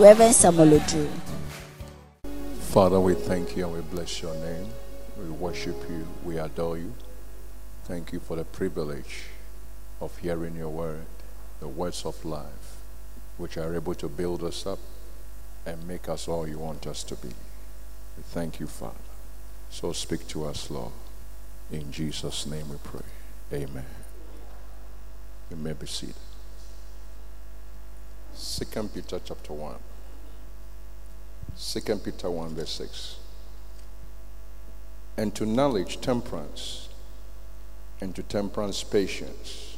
Reverend Samuel Odro. Father, we thank you and we bless your name. We worship you. We adore you. Thank you for the privilege of hearing your word, the words of life, which are able to build us up and make us all you want us to be. We thank you, Father. So speak to us, Lord. In Jesus' name we pray. Amen. You may be seated. Second Peter chapter 1. Second Peter 1, verse 6. And to knowledge, temperance, and to temperance, patience,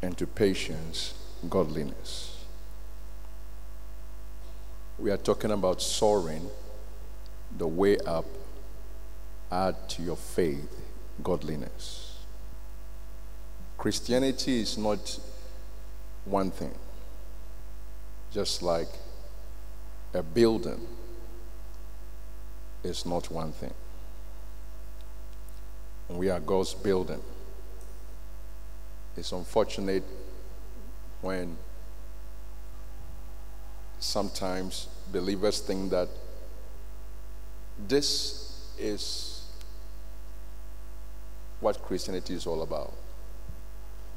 and to patience, godliness we are talking about soaring the way up. Add to your faith godliness. Christianity is not one thing, just like a building is not one thing. We are God's building. It's unfortunate when sometimes believers think that this is what Christianity is all about.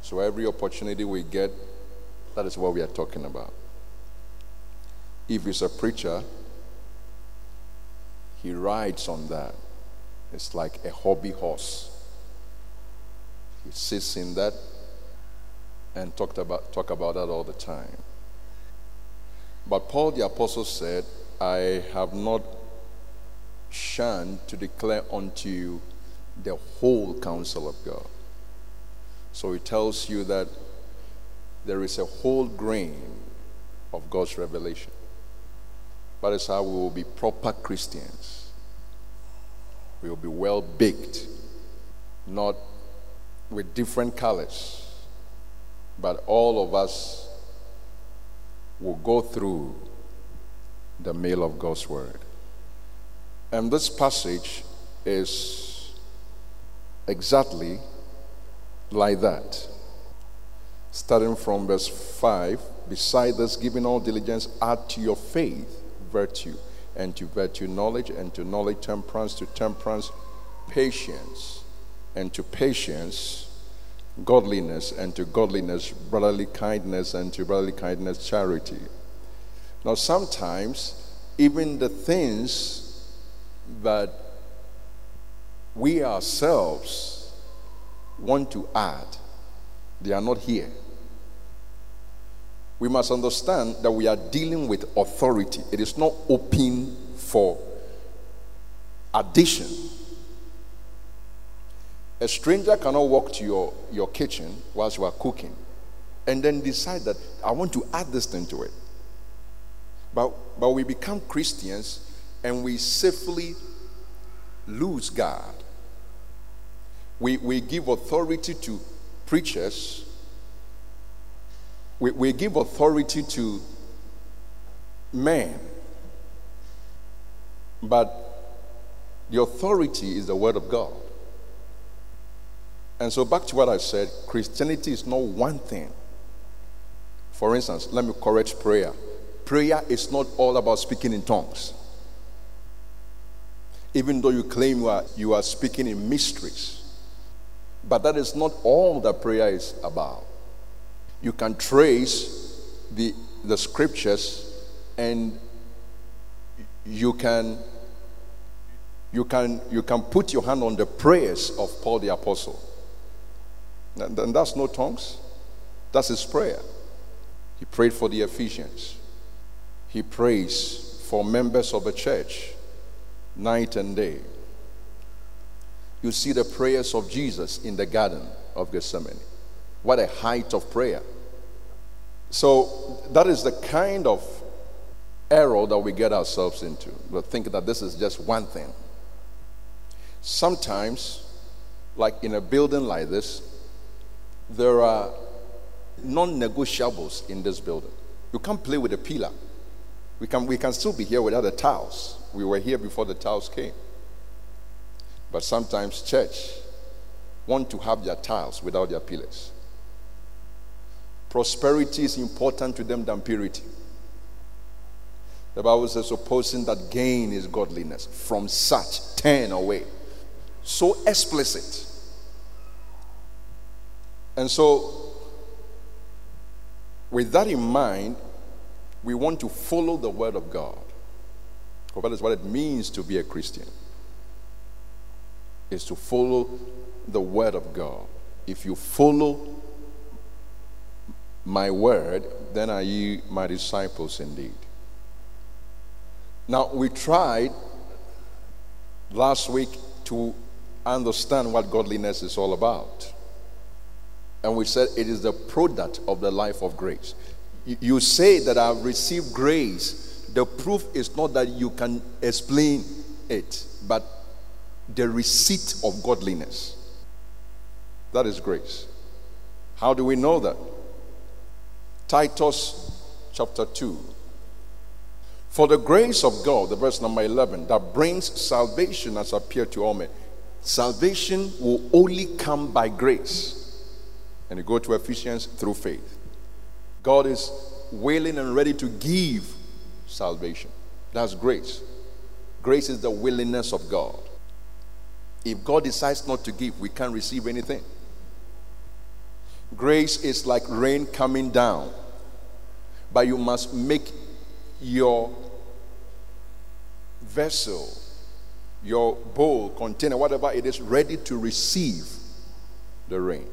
So every opportunity we get, that is what we are talking about. If he's a preacher, he rides on that. It's like a hobby horse. He sits in that and talked about, talk about that all the time. But Paul the Apostle said, I have not shunned to declare unto you the whole counsel of God. So he tells you that there is a whole grain of God's revelation. That is how we will be proper Christians. We will be well baked, not with different colors, but all of us will go through the mail of God's word. And this passage is exactly like that. Starting from verse 5 Beside this, giving all diligence, add to your faith virtue, and to virtue knowledge, and to knowledge temperance, to temperance patience, and to patience godliness, and to godliness, brotherly kindness, and to brotherly kindness, charity. Now, sometimes, even the things that we ourselves want to add, they are not here. We must understand that we are dealing with authority. It is not open for addition a stranger cannot walk to your, your kitchen whilst you are cooking and then decide that I want to add this thing to it. But, but we become Christians and we safely lose God. We, we give authority to preachers, we, we give authority to men. But the authority is the Word of God. And so, back to what I said Christianity is not one thing. For instance, let me correct prayer. Prayer is not all about speaking in tongues. Even though you claim you are, you are speaking in mysteries. But that is not all that prayer is about. You can trace the, the scriptures and you can you can you can put your hand on the prayers of Paul the apostle and that's no tongues. That's his prayer. He prayed for the Ephesians. He prays for members of the church night and day. You see the prayers of Jesus in the Garden of Gethsemane. What a height of prayer. So, that is the kind of error that we get ourselves into. We think that this is just one thing. Sometimes, like in a building like this, there are non negotiables in this building. You can't play with a pillar. We can, we can still be here without the tiles. We were here before the tiles came. But sometimes, church want to have their tiles without their pillars. Prosperity is important to them than purity. The Bible says, supposing that gain is godliness, from such turn away. So explicit. And so, with that in mind, we want to follow the Word of God. For that is what it means to be a Christian. Is to follow the Word of God. If you follow my word, then are ye my disciples indeed. Now, we tried last week to understand what godliness is all about. And we said it is the product of the life of grace. You say that I've received grace. The proof is not that you can explain it, but the receipt of godliness. That is grace. How do we know that? Titus chapter 2. For the grace of God, the verse number 11, that brings salvation has appeared to all men. Salvation will only come by grace. And you go to Ephesians through faith. God is willing and ready to give salvation. That's grace. Grace is the willingness of God. If God decides not to give, we can't receive anything. Grace is like rain coming down, but you must make your vessel, your bowl, container, whatever it is, ready to receive the rain.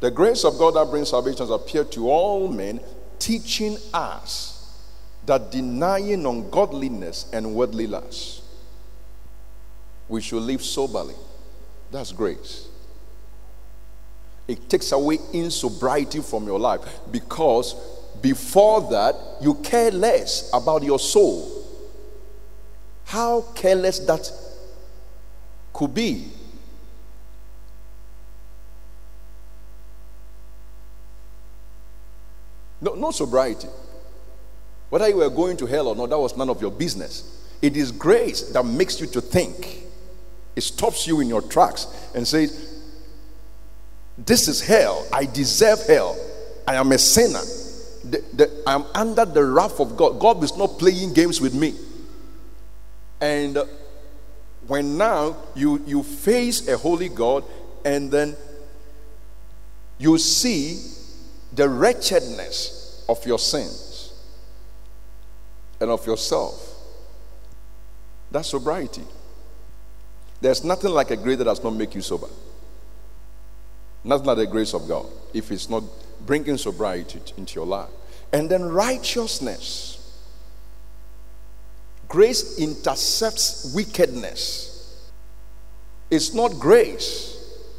The grace of God that brings salvation has appeared to all men, teaching us that denying ungodliness and worldly lust, we should live soberly. That's grace. It takes away insobriety from your life because before that, you care less about your soul. How careless that could be. No, no sobriety. Whether you were going to hell or not, that was none of your business. It is grace that makes you to think. It stops you in your tracks and says, This is hell. I deserve hell. I am a sinner. The, the, I am under the wrath of God. God is not playing games with me. And when now you, you face a holy God and then you see the wretchedness of your sins and of yourself. That's sobriety. There's nothing like a grace that does not make you sober. Nothing like the grace of God if it's not bringing sobriety into your life. And then righteousness. Grace intercepts wickedness. It's not grace.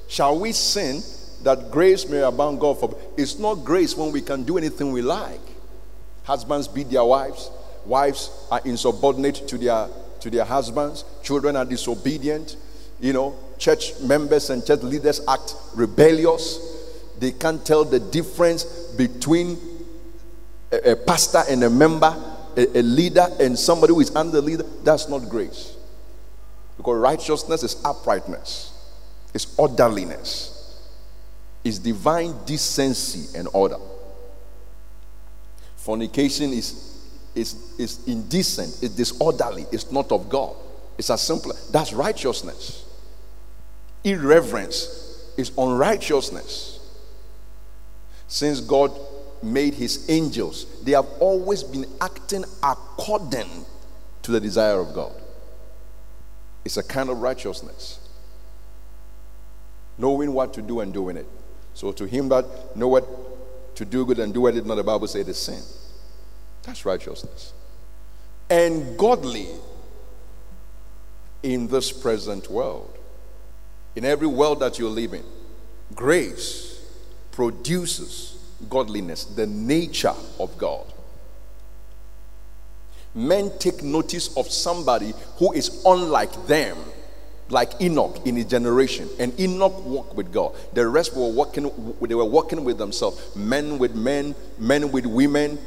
Shall we sin that grace may abound God for. It's not grace when we can do anything we like. Husbands beat their wives, wives are insubordinate to their to their husbands, children are disobedient, you know, church members and church leaders act rebellious. They can't tell the difference between a, a pastor and a member, a, a leader and somebody who is under leader. That's not grace. Because righteousness is uprightness, it's orderliness is divine decency and order. Fornication is, is, is indecent, it's disorderly, it's not of God. It's as simple. That's righteousness. Irreverence is unrighteousness. Since God made his angels, they have always been acting according to the desire of God. It's a kind of righteousness. Knowing what to do and doing it. So to him that know what to do good and do did not the Bible say it is sin. That's righteousness. And godly in this present world. In every world that you live in, grace produces godliness, the nature of God. Men take notice of somebody who is unlike them, like Enoch in his generation. And Enoch walked with God. The rest were walking, they were walking with themselves. Men with men, men with women,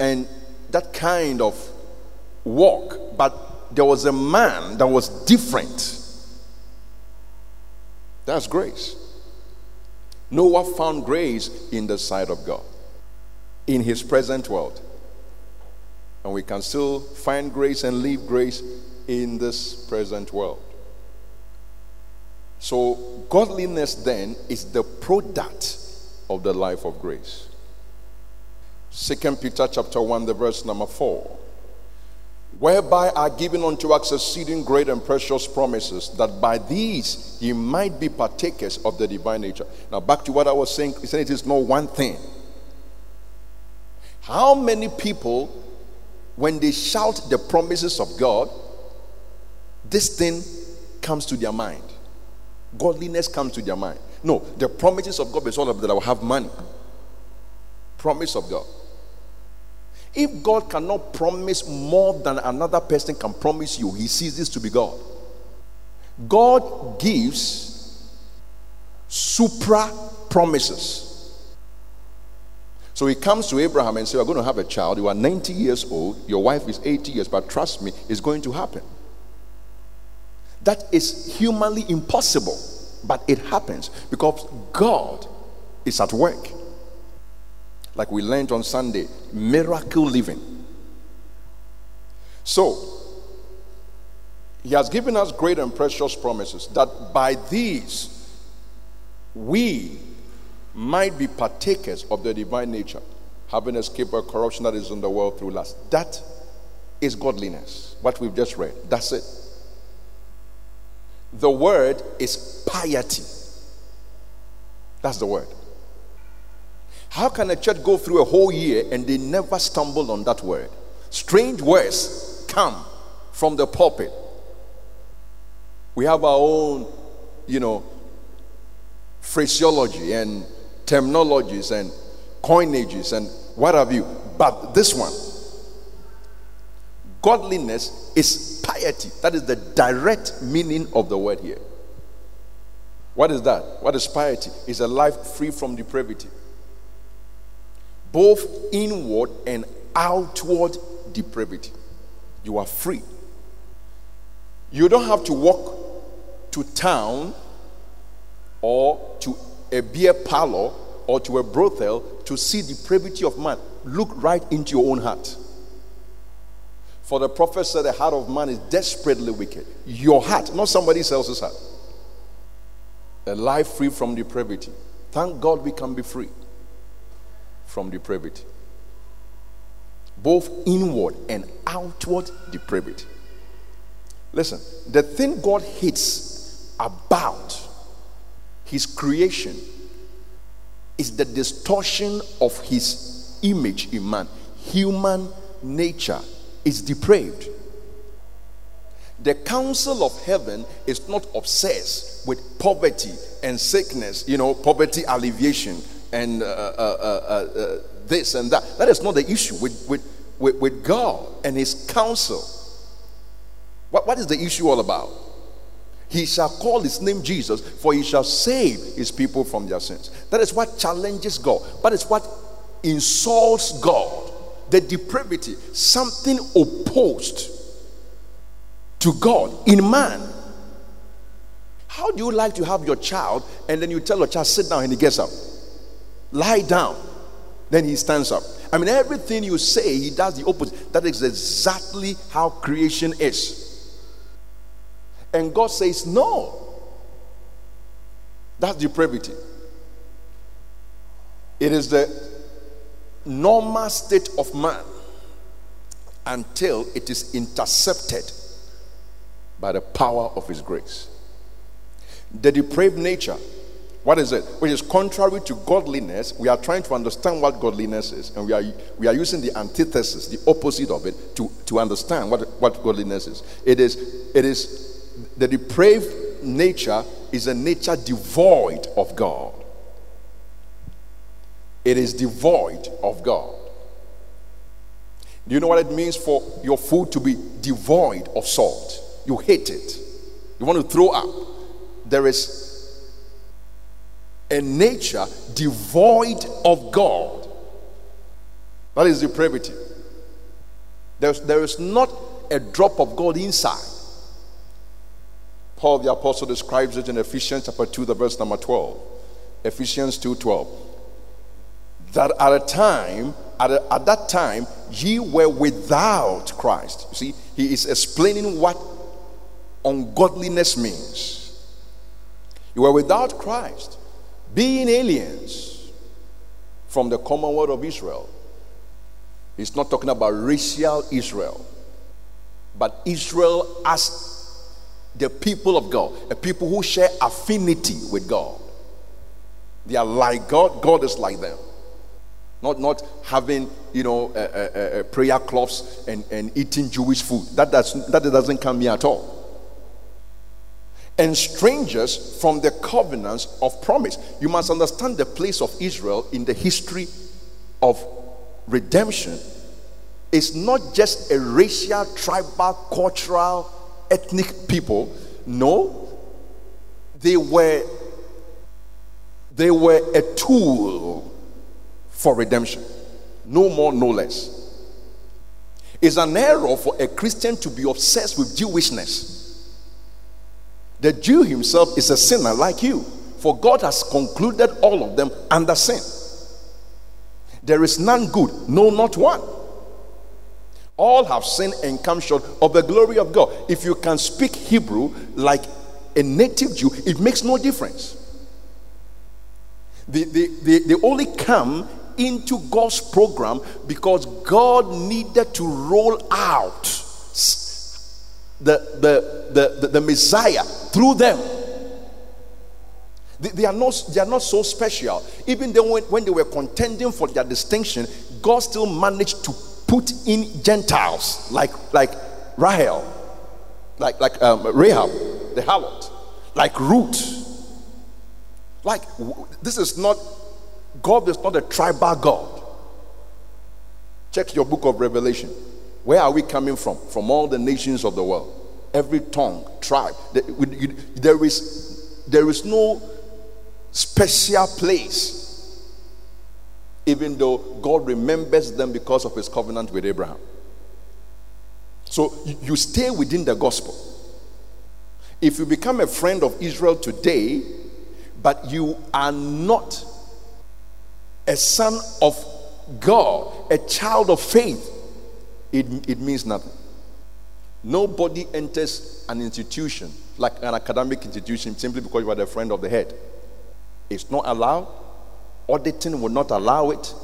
and that kind of walk. But there was a man that was different. That's grace. Noah found grace in the sight of God, in his present world. And we can still find grace and live grace in this present world. So, godliness then is the product of the life of grace. Second Peter chapter 1, the verse number 4. Whereby are given unto us exceeding great and precious promises, that by these ye might be partakers of the divine nature. Now, back to what I was saying, saying it is not one thing. How many people, when they shout the promises of God, this thing comes to their mind? Godliness comes to their mind. No, the promises of God is all of that I will have money. Promise of God. If God cannot promise more than another person can promise you, he sees this to be God. God gives supra promises. So he comes to Abraham and says, You're going to have a child. You are 90 years old. Your wife is 80 years, but trust me, it's going to happen. That is humanly impossible, but it happens because God is at work like we learned on Sunday, miracle living. So, he has given us great and precious promises that by these we might be partakers of the divine nature, having escaped a corruption that is in the world through lust. That is godliness, what we've just read. That's it. The word is piety. That's the word. How can a church go through a whole year and they never stumble on that word? Strange words come from the pulpit. We have our own, you know, phraseology and terminologies and coinages and what have you. But this one, godliness is piety. That is the direct meaning of the word here. What is that? What is piety? It's a life free from depravity both inward and outward depravity. You are free. You don't have to walk to town or to a beer parlor or to a brothel to see depravity of man. Look right into your own heart. For the prophet said, The heart of man is desperately wicked. Your heart, not somebody else's heart. A life free from depravity. Thank God we can be free from depravity. Both inward and outward depravity. Listen, the thing God hates about his creation is the distortion of his image in man. Human nature is depraved. The council of heaven is not obsessed with poverty and sickness, you know, poverty alleviation, and uh uh, uh, uh, this and that. That is not the issue with, with, with, with God and His counsel. What, what is the issue all about? He shall call his name Jesus, for he shall save his people from their sins. That is what challenges God. That is what insults God. The depravity, something opposed to God in man. How do you like to have your child and then you tell your child, sit down and he gets up? Lie down. Then he stands up. I mean, everything you say, he does the opposite. That is exactly how creation is. And God says, no. That's depravity. It is the normal state of man until it is intercepted by the power of his grace. The depraved nature what is it? Which is contrary to godliness. We are trying to understand what godliness is, and we are we are using the antithesis, the opposite of it, to, to understand what, what godliness is. It is it is the depraved nature is a nature devoid of God. It is devoid of God. Do you know what it means for your food to be devoid of salt? You hate it. You want to throw up. There is a nature devoid of God. That is depravity. There's, there is not a drop of God inside. Paul the apostle describes it in Ephesians chapter 2, the verse number 12. Ephesians 2:12. That at a time, at, a, at that time, ye were without Christ. You see, he is explaining what ungodliness means. You were without Christ, being aliens from the commonwealth of Israel. He's not talking about racial Israel, but Israel as the people of God, a people who share affinity with God. They are like God, God is like them. Not, not having, you know, a, a, a prayer cloths and, and eating Jewish food. That, does, that doesn't come here at all. And strangers from the covenants of promise. You must understand the place of Israel in the history of redemption. It's not just a racial, tribal, cultural, ethnic people. No, they were they were a tool for redemption. No more, no less. It's an error for a Christian to be obsessed with Jewishness. The Jew himself is a sinner like you, for God has concluded all of them under sin. There is none good, no, not one. All have sinned and come short of the glory of God. If you can speak Hebrew like a native Jew, it makes no difference. They, they, they, they only come into God's program because God needed to roll out the, the, the, the, the Messiah through them. They, they, are not, they are not so special. Even then, when, when they were contending for their distinction, God still managed to put in Gentiles like, like Rahel, like, like um, Rahab, the harlot, like Ruth like, this is not, God is not a tribal God. Check your book of Revelation. Where are we coming from? From all the nations of the world. Every tongue, tribe. There is, there is no special place, even though God remembers them because of his covenant with Abraham. So you stay within the gospel. If you become a friend of Israel today, but you are not a son of God, a child of faith, it, it means nothing. Nobody enters an institution like an academic institution simply because you are the friend of the head. It's not allowed. Auditing will not allow it.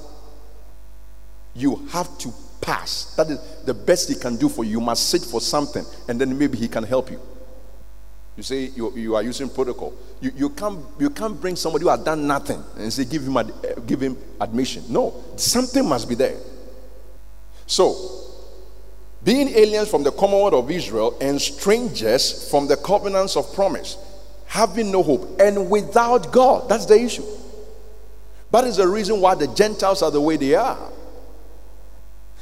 You have to pass. That is the best he can do for you. You must sit for something and then maybe he can help you. You say you, you are using protocol. You, you, can't, you can't bring somebody who has done nothing and say, give him, ad, give him admission. No, something must be there. So, being aliens from the commonwealth of Israel and strangers from the covenants of promise, having no hope and without God, that's the issue. That is the reason why the Gentiles are the way they are.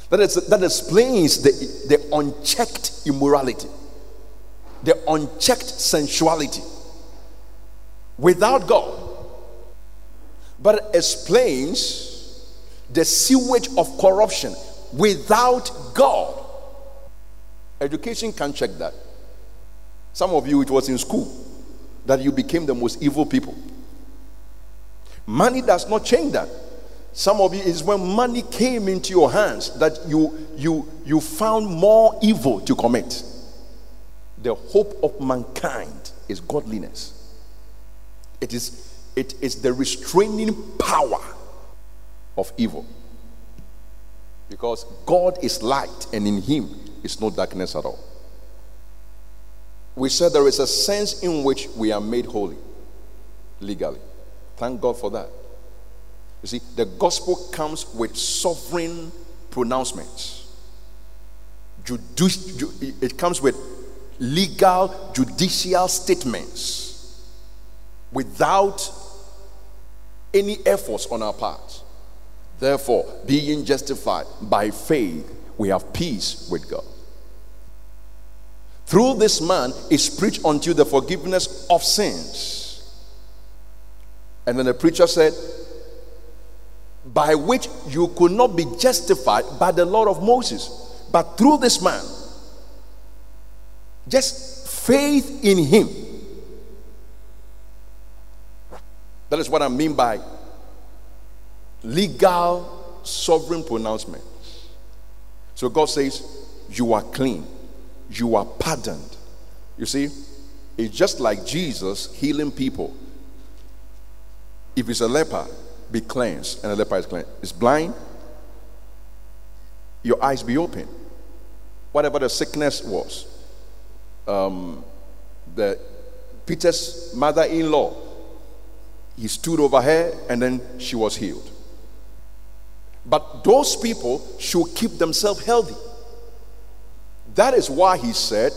That, is, that explains the, the unchecked immorality the unchecked sensuality without God, but it explains the sewage of corruption without God. Education can check that. Some of you, it was in school that you became the most evil people. Money does not change that. Some of you is when money came into your hands that you you you found more evil to commit the hope of mankind is godliness. It is, it is the restraining power of evil. Because God is light and in Him is no darkness at all. We said there is a sense in which we are made holy legally. Thank God for that. You see, the gospel comes with sovereign pronouncements. It comes with legal judicial statements without any efforts on our part. Therefore, being justified by faith, we have peace with God. Through this man is preached unto you the forgiveness of sins. And then the preacher said, by which you could not be justified by the law of Moses, but through this man. Just faith in him. That is what I mean by legal sovereign pronouncements. So God says, You are clean, you are pardoned. You see, it's just like Jesus healing people. If it's a leper, be cleansed, and a leper is cleansed. It's blind, your eyes be open. Whatever the sickness was, um, the Peter's mother-in-law, he stood over her, and then she was healed. But those people should keep themselves healthy. That is why he said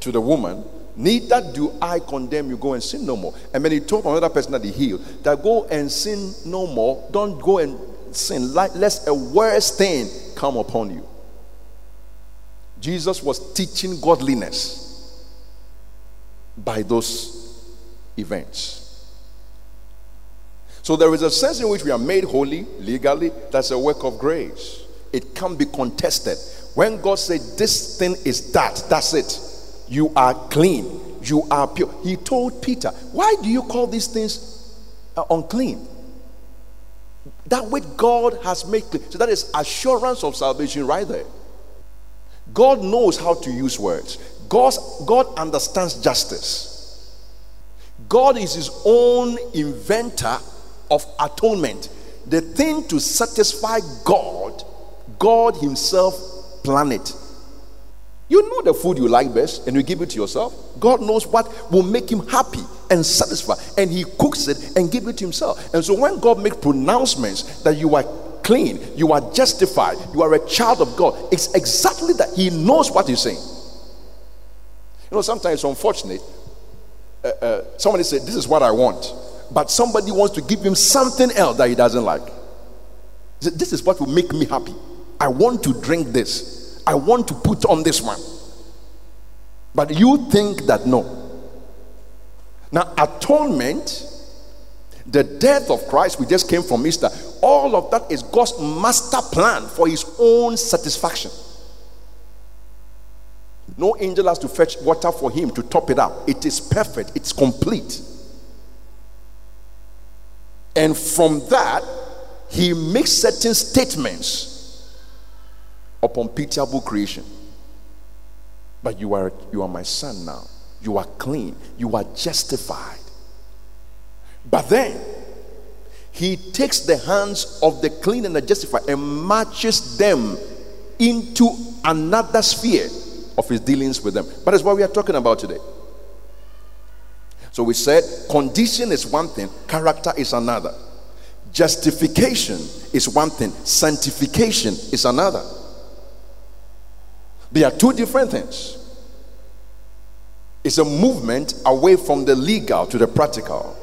to the woman, Neither do I condemn you, go and sin no more. And then he told another person that he healed, that go and sin no more. Don't go and sin, lest a worse thing come upon you. Jesus was teaching godliness by those events. So there is a sense in which we are made holy legally. That's a work of grace. It can be contested. When God said, This thing is that, that's it. You are clean. You are pure. He told Peter, Why do you call these things uh, unclean? That which God has made clean. So that is assurance of salvation right there. God knows how to use words. God's, God understands justice. God is his own inventor of atonement. The thing to satisfy God, God Himself planned it. You know the food you like best and you give it to yourself. God knows what will make him happy and satisfied, and he cooks it and give it to himself. And so when God makes pronouncements that you are clean, you are justified, you are a child of God, it's exactly that he knows what he's saying. You know, sometimes it's unfortunate. Uh, uh, somebody said, This is what I want but somebody wants to give him something else that he doesn't like. He said, This is what will make me happy. I want to drink this. I want to put on this one. But you think that no. Now, atonement, the death of Christ, we just came from Easter, all of that is God's master plan for his own satisfaction. No angel has to fetch water for him to top it up. It is perfect, it's complete. And from that, he makes certain statements upon pitiable creation. But you are you are my son now. You are clean. You are justified. But then he takes the hands of the clean and the justified and marches them into another sphere of his dealings with them. But that's what we are talking about today. So we said condition is one thing, character is another. Justification is one thing, sanctification is another. They are two different things. It's a movement away from the legal to the practical.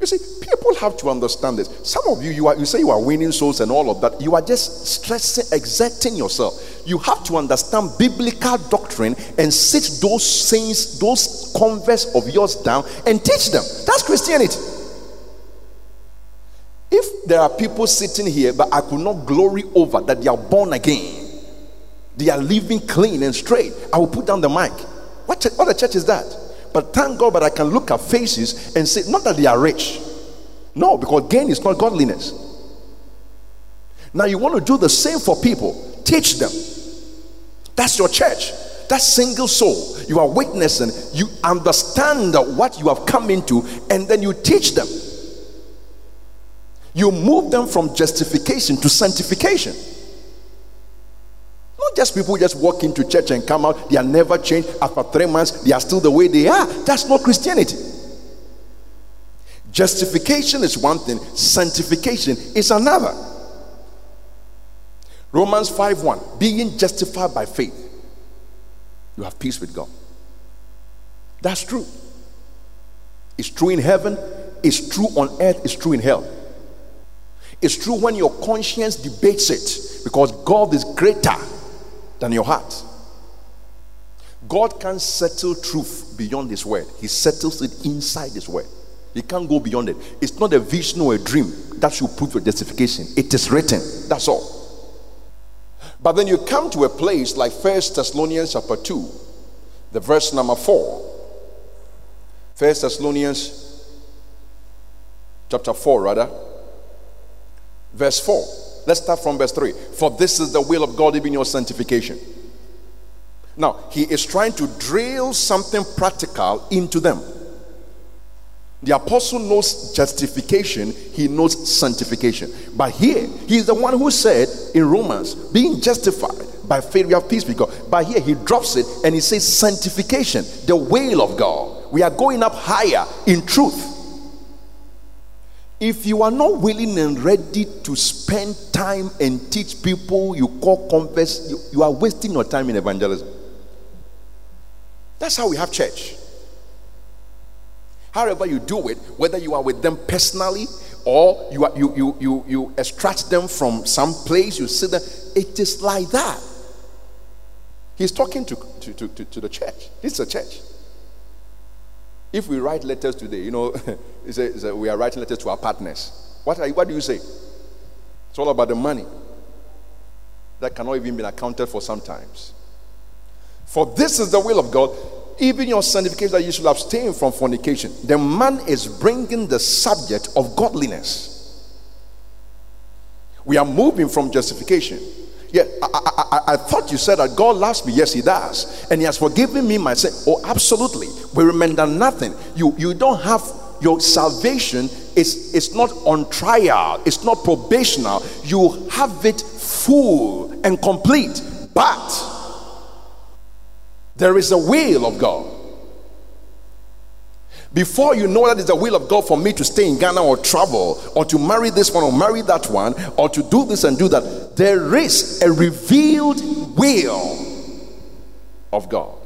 You see, people have to understand this. Some of you, you, are, you say you are winning souls and all of that. You are just stressing, exerting yourself. You have to understand biblical doctrine and sit those saints, those converts of yours down and teach them. That's Christianity. If there are people sitting here, but I could not glory over that they are born again, they are living clean and straight, I will put down the mic. What, a church is that? But thank God that I can look at faces and say, not that they are rich. No, because gain is not godliness. Now you want to do the same for people, teach them. That's your church. That single soul you are witnessing, you understand what you have come into, and then you teach them. You move them from justification to sanctification. Not just people just walk into church and come out, they are never changed. After three months, they are still the way they are. That's not Christianity. Justification is one thing, sanctification is another. Romans 5 1 Being justified by faith, you have peace with God. That's true. It's true in heaven, it's true on earth, it's true in hell. It's true when your conscience debates it because God is greater than your heart. God can't settle truth beyond His word, He settles it inside His word. He can't go beyond it. It's not a vision or a dream that should prove your justification. It is written. That's all. But then you come to a place like First Thessalonians chapter 2, the verse number 4. First Thessalonians chapter 4, rather. Verse 4. Let's start from verse 3. For this is the will of God, even your sanctification. Now, he is trying to drill something practical into them. The apostle knows justification, he knows sanctification. But here, he is the one who said in Romans, being justified by faith, we have peace with God. But here, he drops it and he says, sanctification, the will of God. We are going up higher in truth. If you are not willing and ready to spend time and teach people you call converts, you, you are wasting your time in evangelism. That's how we have church. However, you do it, whether you are with them personally or you, are, you, you, you, you extract them from some place, you see them, it is like that. He's talking to, to, to, to the church. This is a church. If we write letters today, you know, it's a, it's a, we are writing letters to our partners. What, are, what do you say? It's all about the money that cannot even be accounted for sometimes. For this is the will of God even your sanctification that you should abstain from fornication. The man is bringing the subject of godliness. We are moving from justification. Yeah, I, I, I, thought you said that God loves me. Yes, He does, and He has forgiven me my sin. Oh, absolutely. We remember nothing. You you don't have your salvation. It's it's not on trial. It's not probational. You have it full and complete. But there is a will of God. Before you know that it's the will of God for me to stay in Ghana or travel or to marry this one or marry that one or to do this and do that, there is a revealed will of God.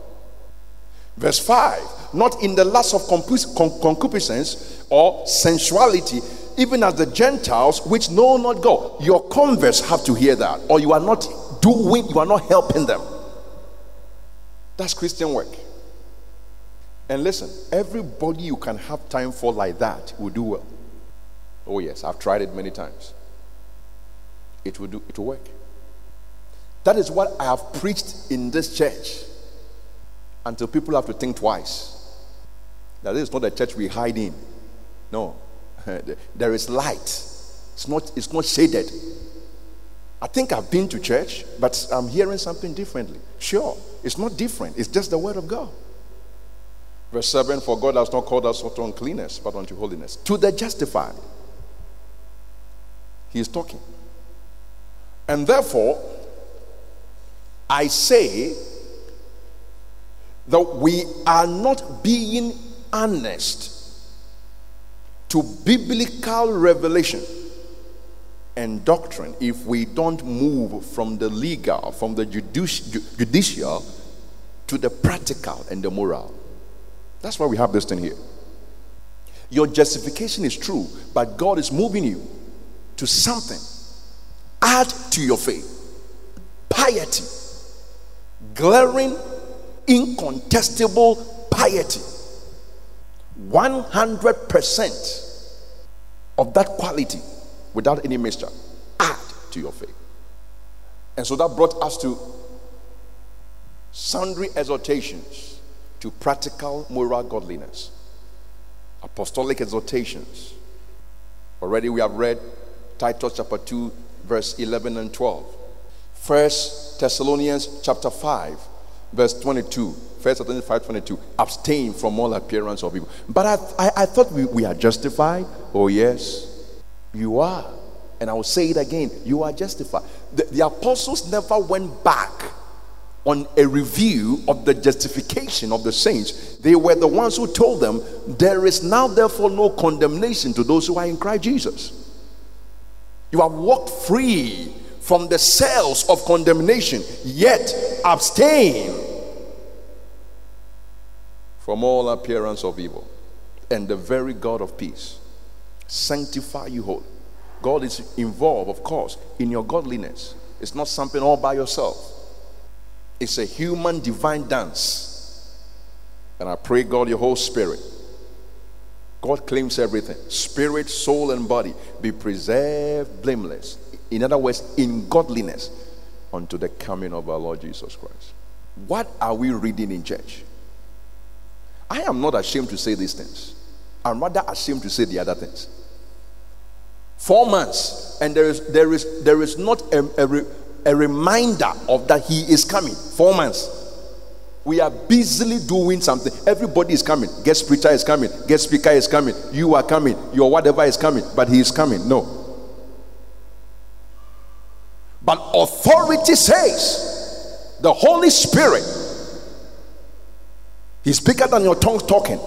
Verse 5 Not in the lust of concupiscence or sensuality, even as the Gentiles which know not God. Your converts have to hear that, or you are not doing, you are not helping them. That's Christian work. And listen, everybody you can have time for like that will do well. Oh, yes, I've tried it many times. It will do, it will work. That is what I have preached in this church until people have to think twice. That is not a church we hide in. No. there is light. It's not, it's not shaded. I think I've been to church, but I'm hearing something differently. Sure, it's not different, it's just the word of God. Verse 7 For God has not called us unto uncleanness, but unto holiness. To the justified. He is talking. And therefore, I say that we are not being honest to biblical revelation and doctrine if we don't move from the legal, from the judicial to the practical and the moral. That's why we have this thing here. Your justification is true, but God is moving you to something. Add to your faith piety, glaring, incontestable piety. 100% of that quality without any mixture. Add to your faith. And so that brought us to sundry exhortations to practical moral godliness, apostolic exhortations. Already we have read Titus chapter 2, verse 11 and 12. First Thessalonians chapter 5, verse 22. First Thessalonians 5 22. Abstain from all appearance of evil. But I, I, I thought we, we are justified. Oh, yes. You are. And I will say it again you are justified. The, the apostles never went back on a review of the justification of the saints. They were the ones who told them, There is now, therefore, no condemnation to those who are in Christ Jesus. You have walked free from the cells of condemnation, yet abstain from all appearance of evil. And the very God of peace sanctify you whole. God is involved, of course, in your godliness. It's not something all by yourself. It's a human divine dance. And I pray, God, your whole spirit. God claims everything spirit, soul, and body be preserved blameless. In other words, in godliness unto the coming of our Lord Jesus Christ. What are we reading in church? I am not ashamed to say these things. I'm rather ashamed to say the other things. Four months, and there is there is there is not a, a, a reminder of that he is coming. Four months. We are busily doing something. Everybody is coming. Guest preacher is coming. Guest speaker is coming. You are coming. Your whatever is coming. But he is coming. No. But authority says the Holy Spirit. He's bigger than your tongue talking.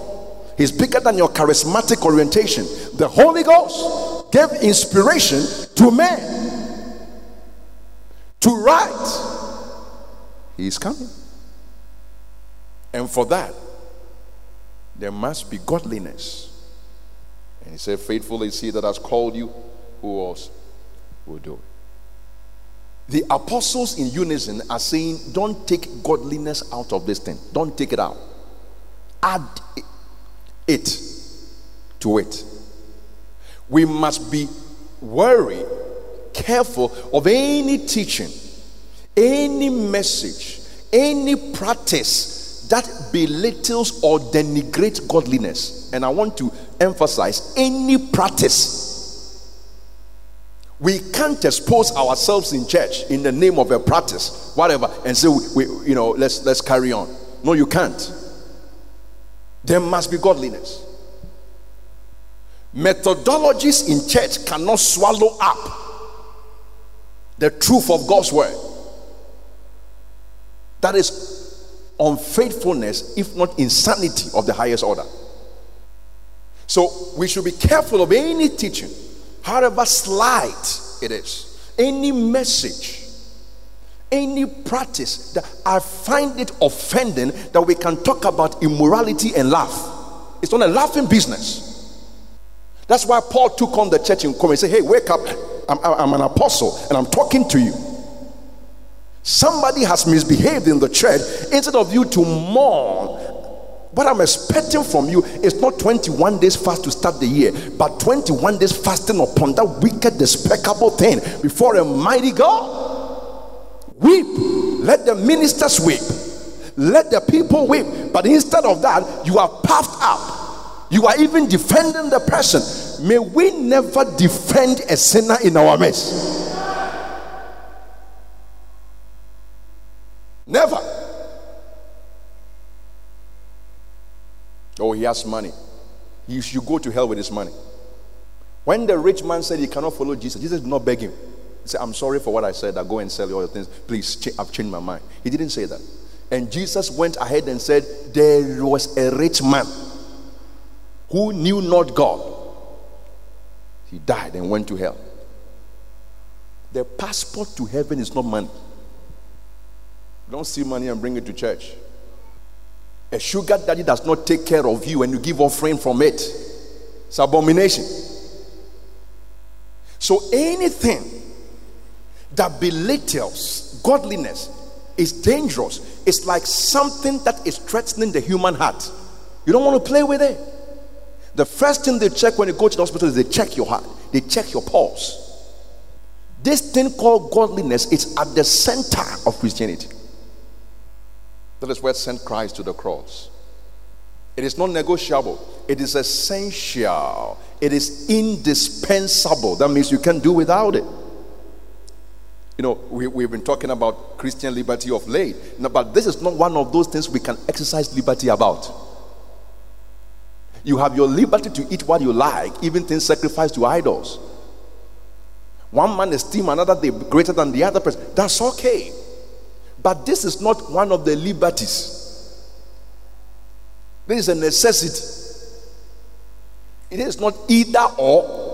He's bigger than your charismatic orientation. The Holy Ghost gave inspiration to men to write. He is coming. And for that, there must be godliness. And he said, Faithful is he that has called you, who else will do it. The apostles in unison are saying, Don't take godliness out of this thing, don't take it out. Add it to it. We must be wary, careful of any teaching, any message, any practice that belittles or denigrates godliness. And I want to emphasize any practice. We can't expose ourselves in church in the name of a practice, whatever, and say, we, we, you know, let's let's carry on. No, you can't. There must be godliness. Methodologies in church cannot swallow up the truth of God's word. That is unfaithfulness, if not insanity, of the highest order. So we should be careful of any teaching, however slight it is, any message any practice that I find it offending that we can talk about immorality and laugh. It's not a laughing business. That's why Paul took on the church in Corinth and said, Hey, wake up. I'm, I'm an apostle and I'm talking to you. Somebody has misbehaved in the church. Instead of you to mourn, what I'm expecting from you is not 21 days fast to start the year, but 21 days fasting upon that wicked, despicable thing before a mighty God. Weep. Let the ministers weep. Let the people weep. But instead of that, you are puffed up. You are even defending the person. May we never defend a sinner in our midst. Never. Oh, he has money. He should go to hell with his money. When the rich man said he cannot follow Jesus, Jesus did not beg him. He said, I'm sorry for what I said. I go and sell all your things. Please, I've changed my mind. He didn't say that. And Jesus went ahead and said, There was a rich man who knew not God. He died and went to hell. The passport to heaven is not money. Don't see money and bring it to church. A sugar daddy does not take care of you and you give offering from it. It's abomination. So anything that belittles godliness is dangerous. It's like something that is threatening the human heart. You don't want to play with it. The first thing they check when you go to the hospital is they check your heart, they check your pulse. This thing called godliness is at the center of Christianity. That is what sent Christ to the cross. It is not negotiable, it is essential, it is indispensable. That means you can't do without it. You know, we, we've been talking about Christian liberty of late, but this is not one of those things we can exercise liberty about. You have your liberty to eat what you like, even things sacrificed to idols. One man esteem another day greater than the other person. That's okay. But this is not one of the liberties. This is a necessity. It is not either or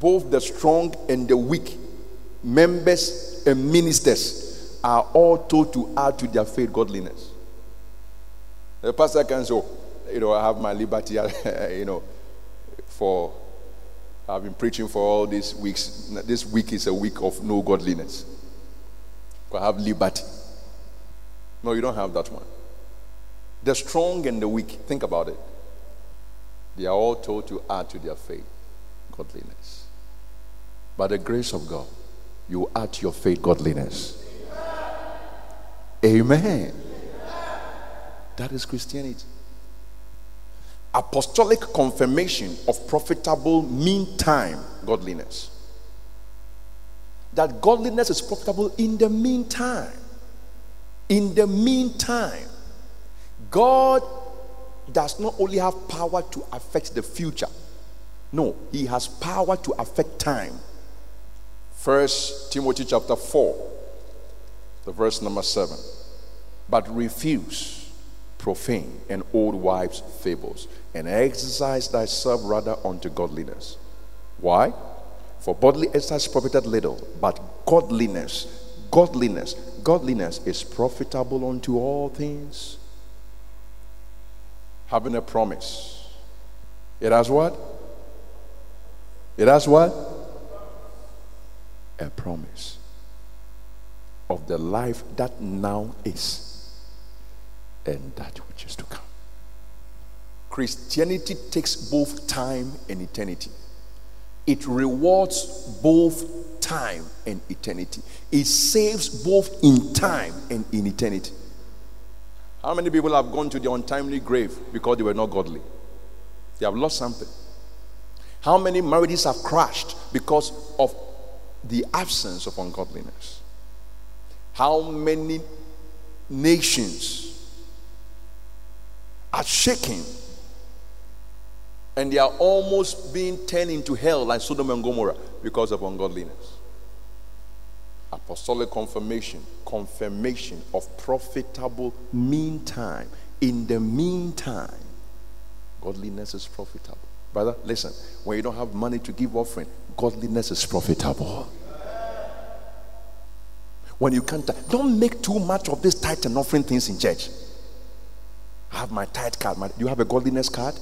both the strong and the weak, members and ministers, are all told to add to their faith godliness. The pastor can say, oh, you know, I have my liberty, uh, you know, for I've been preaching for all these weeks. This week is a week of no godliness. I have liberty. No, you don't have that one. The strong and the weak, think about it. They are all told to add to their faith godliness. By the grace of God, you add to your faith godliness. Amen. That is Christianity. Apostolic confirmation of profitable meantime godliness. That godliness is profitable in the meantime. In the meantime, God does not only have power to affect the future, no, He has power to affect time. First Timothy chapter 4, the verse number 7. But refuse profane and old wives' fables, and exercise thyself rather unto godliness. Why? For bodily exercise profited little, but godliness, godliness, godliness is profitable unto all things. Having a promise. It has what? It has what? A promise of the life that now is and that which is to come. Christianity takes both time and eternity. It rewards both time and eternity. It saves both in time and in eternity. How many people have gone to the untimely grave because they were not godly? They have lost something. How many marriages have crashed because of the absence of ungodliness? How many nations are shaking and they are almost being turned into hell like Sodom and Gomorrah because of ungodliness? Apostolic confirmation, confirmation of profitable meantime. In the meantime, godliness is profitable. Brother, listen, when you don't have money to give offering, godliness is profitable. When you can't, don't make too much of this tithe and offering things in church. I have my tithe card. My, do you have a godliness card?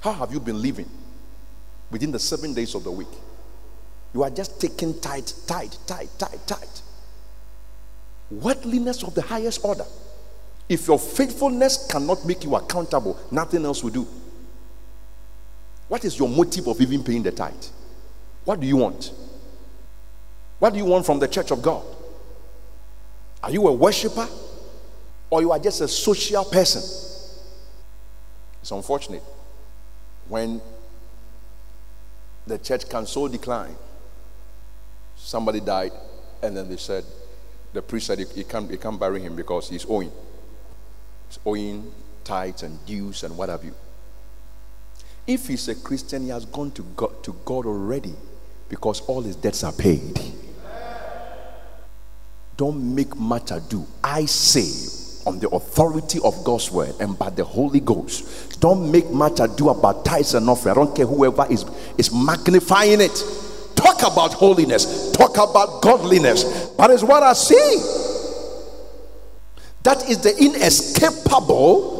How have you been living within the seven days of the week? You are just taking tithe, tithe, tithe, tithe, tithe. Worldliness of the highest order. If your faithfulness cannot make you accountable, nothing else will do. What is your motive of even paying the tithe? What do you want? What do you want from the church of God? Are you a worshiper or you are just a social person? It's unfortunate when the church can so decline. Somebody died, and then they said, the priest said he can't, he can't bury him because he's owing. He's owing tithes and dues and what have you. If he's a Christian, he has gone to God, to God already because all his debts are paid. Don't make much ado. I say, on the authority of God's word and by the Holy Ghost, don't make much ado about tithes and offering. I don't care whoever is, is magnifying it. Talk about holiness, talk about godliness. But is what I see. That is the inescapable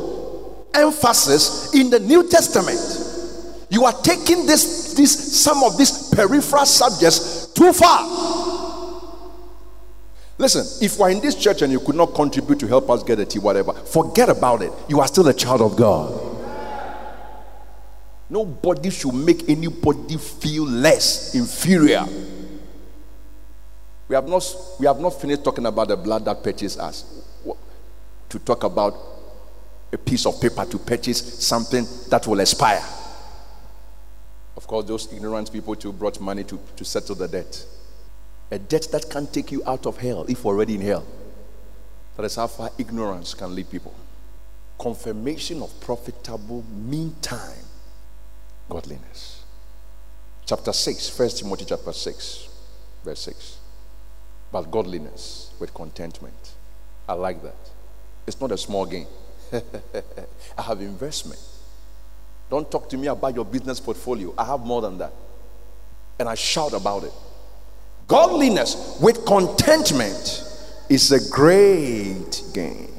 emphasis in the New Testament. You are taking this, this some of these peripheral subjects too far. Listen, if we're in this church and you could not contribute to help us get a tea, whatever, forget about it. You are still a child of God. Nobody should make anybody feel less, inferior. We have not, we have not finished talking about the blood that purchased us. To talk about a piece of paper to purchase something that will expire. Of course, those ignorant people too brought money to, to settle the debt. A debt that can take you out of hell if already in hell. That is how far ignorance can lead people. Confirmation of profitable meantime godliness. Chapter 6, 1 Timothy chapter 6, verse 6. But godliness with contentment. I like that. It's not a small gain. I have investment. Don't talk to me about your business portfolio. I have more than that. And I shout about it. Godliness with contentment is a great gain.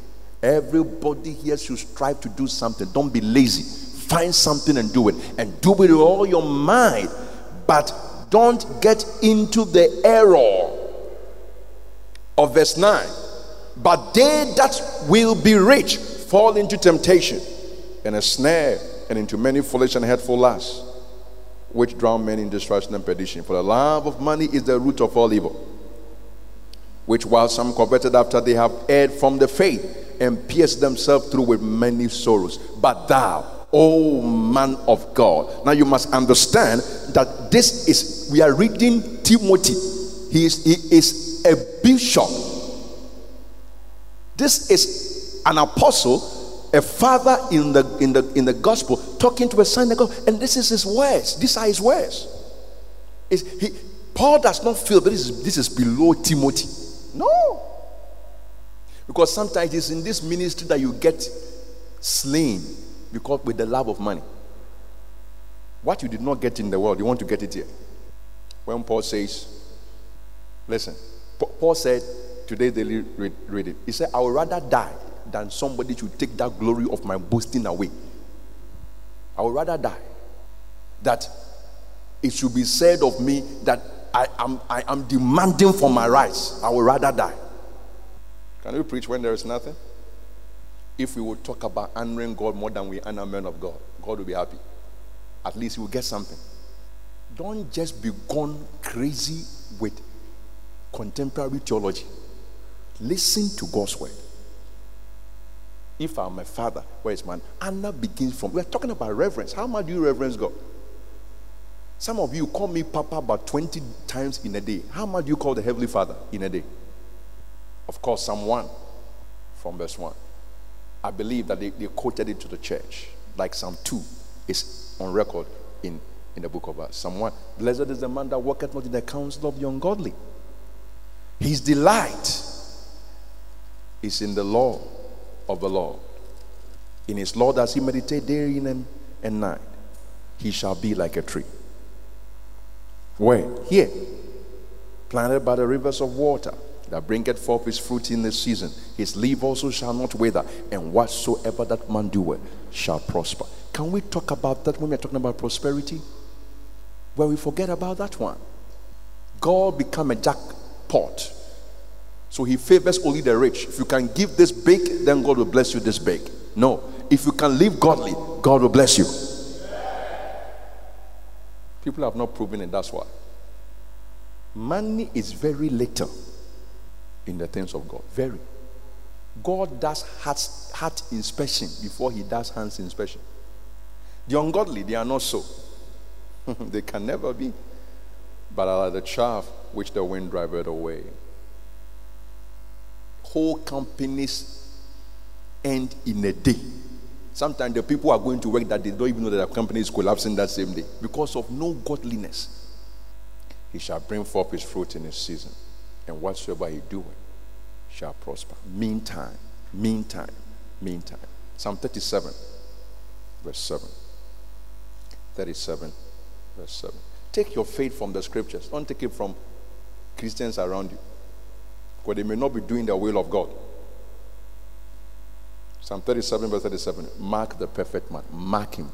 Everybody here should strive to do something. Don't be lazy. Find something and do it. And do it with all your mind But don't get into the error of verse 9. But they that will be rich fall into temptation and a snare and into many foolish and hurtful lusts, which drown men in destruction and perdition. For the love of money is the root of all evil, which while some coveted after they have erred from the faith and pierced themselves through with many sorrows. But thou, O man of God. Now you must understand that this is, we are reading Timothy. He is, he is a bishop. This is an apostle, a father in the in the in the gospel, talking to a son of God, and this is his words. These are his words. Is he Paul does not feel that this is, this is below Timothy. No. Because sometimes it's in this ministry that you get slain because with the love of money. What you did not get in the world, you want to get it here. When Paul says, listen, Paul said, today they read, read it. He said, I would rather die than somebody should take that glory of my boasting away. I would rather die. That it should be said of me that I am, I am demanding for my rights. I would rather die. Can we preach when there is nothing? If we would talk about honoring God more than we honor men of God, God will be happy. At least you will get something. Don't just be gone crazy with contemporary theology. Listen to God's word. If I'm a father, where is man? Anna begins from. We're talking about reverence. How much do you reverence God? Some of you call me Papa about 20 times in a day. How much do you call the Heavenly Father in a day? Of course, 1 from verse 1. I believe that they, they quoted it to the church, like Psalm 2 is on record in, in the book of Acts. Psalm 1 Blessed is the man that walketh not in the counsel of the ungodly. His delight is in the law of the Lord. In his law does he meditate day in and night. He shall be like a tree. Where? Here. Planted by the rivers of water that bringeth forth his fruit in the season. His leaf also shall not wither, and whatsoever that man doeth shall prosper. Can we talk about that when we're talking about prosperity? Well, we forget about that one. God become a jackpot so he favors only the rich. If you can give this big, then God will bless you this big. No. If you can live godly, God will bless you. People have not proven it, that's why. Money is very little in the things of God. Very. God does heart, heart inspection before he does hands inspection. The ungodly, they are not so. they can never be. But are like the chaff which the wind driveth away whole companies end in a day. Sometimes the people are going to work that they don't even know that the company is collapsing that same day because of no godliness. He shall bring forth his fruit in his season, and whatsoever he doeth shall prosper. Meantime, meantime, meantime. Psalm 37, verse 7. 37, verse 7. Take your faith from the scriptures, don't take it from Christians around you because they may not be doing the will of God. Psalm 37, verse 37. Mark the perfect man. Mark him.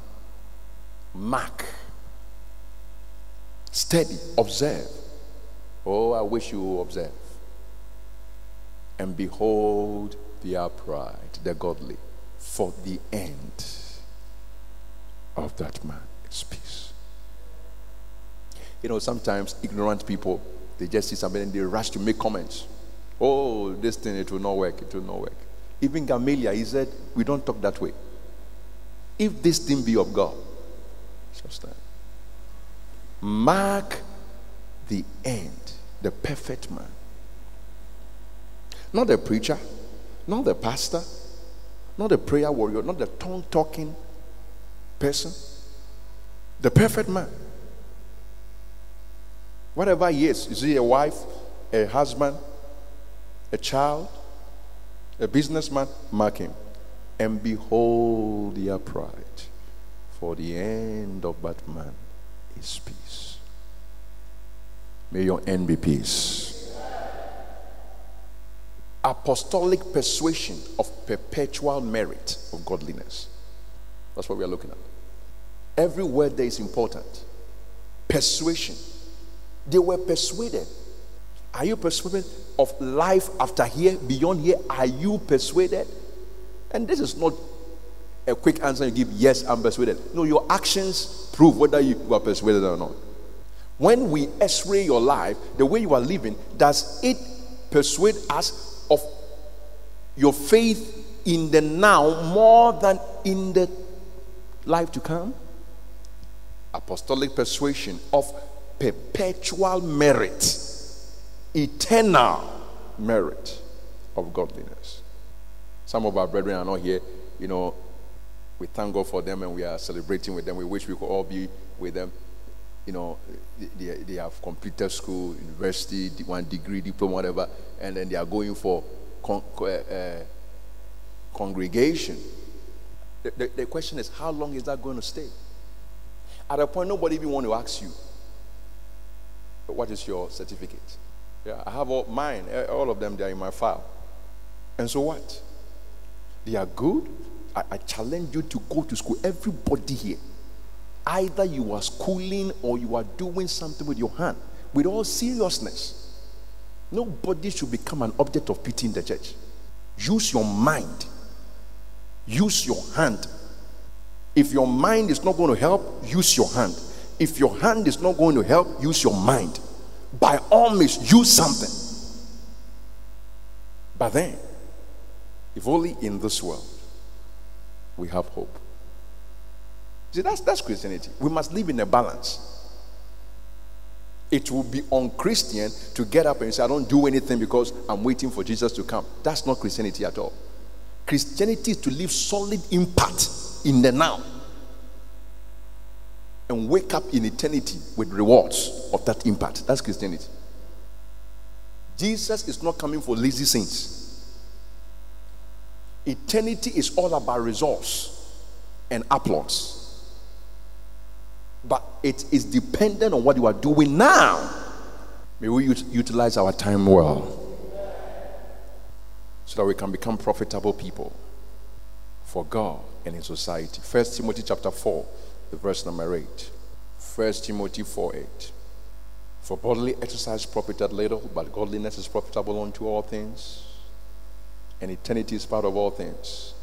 Mark. Steady. Observe. Oh, I wish you would observe. And behold the upright, the godly, for the end of that man is peace. You know, sometimes ignorant people, they just see something and they rush to make comments. Oh, this thing, it will not work. It will not work. Even Gamaliel, he said, We don't talk that way. If this thing be of God, shall stand. Mark the end, the perfect man. Not the preacher, not the pastor, not the prayer warrior, not the tongue talking person. The perfect man. Whatever he is, is he a wife, a husband, a child, a businessman, mark him. And behold the upright, for the end of that man is peace. May your end be peace. Apostolic persuasion of perpetual merit of godliness. That's what we are looking at. Every word there is important. persuasion. They were persuaded. Are you persuaded of life after here, beyond here? Are you persuaded? And this is not a quick answer you give, yes, I'm persuaded. No, your actions prove whether you are persuaded or not. When we x ray your life, the way you are living, does it persuade us of your faith in the now more than in the life to come? Apostolic persuasion of perpetual merit, eternal merit of godliness. Some of our brethren are not here, you know, we thank God for them and we are celebrating with them. We wish we could all be with them. You know, they, they have completed school, university, one degree, diploma, whatever, and then they are going for con- uh, congregation. The, the, the question is, how long is that going to stay? At a point, nobody even want to ask you, what is your certificate? Yeah, I have all mine, eh, all of them, they are in my file. And so what? They are good, I, I challenge you to go to school. Everybody here, either you are schooling or you are doing something with your hand, with all seriousness. Nobody should become an object of pity in the church. Use your mind, use your hand. If your mind is not going to help, use your hand. If your hand is not going to help, use your mind. By all means, use something. But then, if only in this world, we have hope. See, that's, that's Christianity. We must live in a balance. It will be unchristian to get up and say, I don't do anything because I'm waiting for Jesus to come. That's not Christianity at all. Christianity is to live solid impact in the now and wake up in eternity with rewards of that impact. That's Christianity. Jesus is not coming for lazy saints. Eternity is all about resource and applause. But it is dependent on what you are doing now. May we utilize our time well so that we can become profitable people for God and in society. First Timothy chapter 4, the verse number 8. First Timothy 4 8. For bodily exercise profited little, but godliness is profitable unto all things and eternity is part of all things,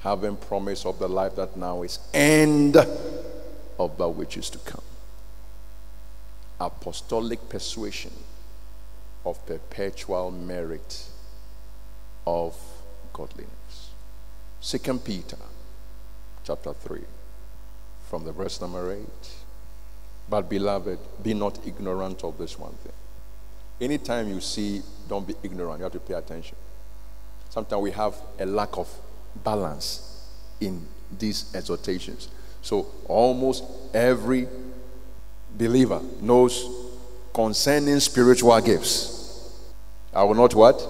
having promise of the life that now is and of that which is to come. Apostolic persuasion of perpetual merit of godliness. Second Peter chapter 3 from the verse number 8. But beloved, be not ignorant of this one thing. Anytime you see, don't be ignorant, you have to pay attention. Sometimes we have a lack of balance in these exhortations. So almost every believer knows concerning spiritual gifts. I will not what?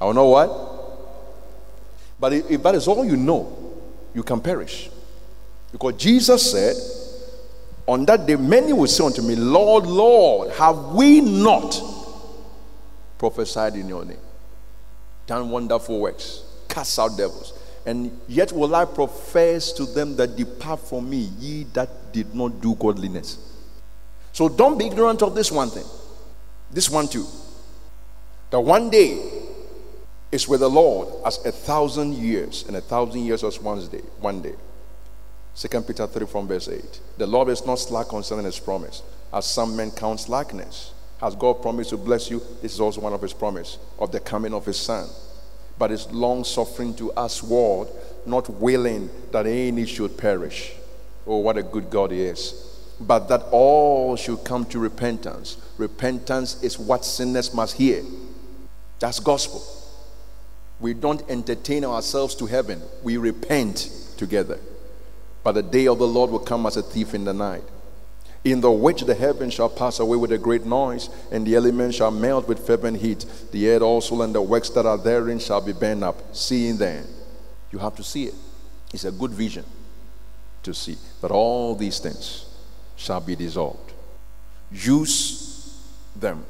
I will not what? But if that is all you know, you can perish. Because Jesus said, On that day, many will say unto me, Lord, Lord, have we not prophesied in your name? done wonderful works, cast out devils. And yet will I profess to them that depart from me, ye that did not do godliness. So don't be ignorant of this one thing. This one too. That one day is with the Lord as a thousand years, and a thousand years as one day. One day. Second Peter 3 from verse 8. The Lord is not slack concerning his promise, as some men count slackness has God promised to bless you? This is also one of his promise of the coming of his son. But his long suffering to us word, not willing that any should perish. Oh, what a good God he is. But that all should come to repentance. Repentance is what sinners must hear. That's gospel. We don't entertain ourselves to heaven, we repent together. But the day of the Lord will come as a thief in the night in the which the heavens shall pass away with a great noise, and the elements shall melt with fervent heat. The earth also and the works that are therein shall be burned up. Seeing then, you have to see it. It's a good vision to see that all these things shall be dissolved. Use them,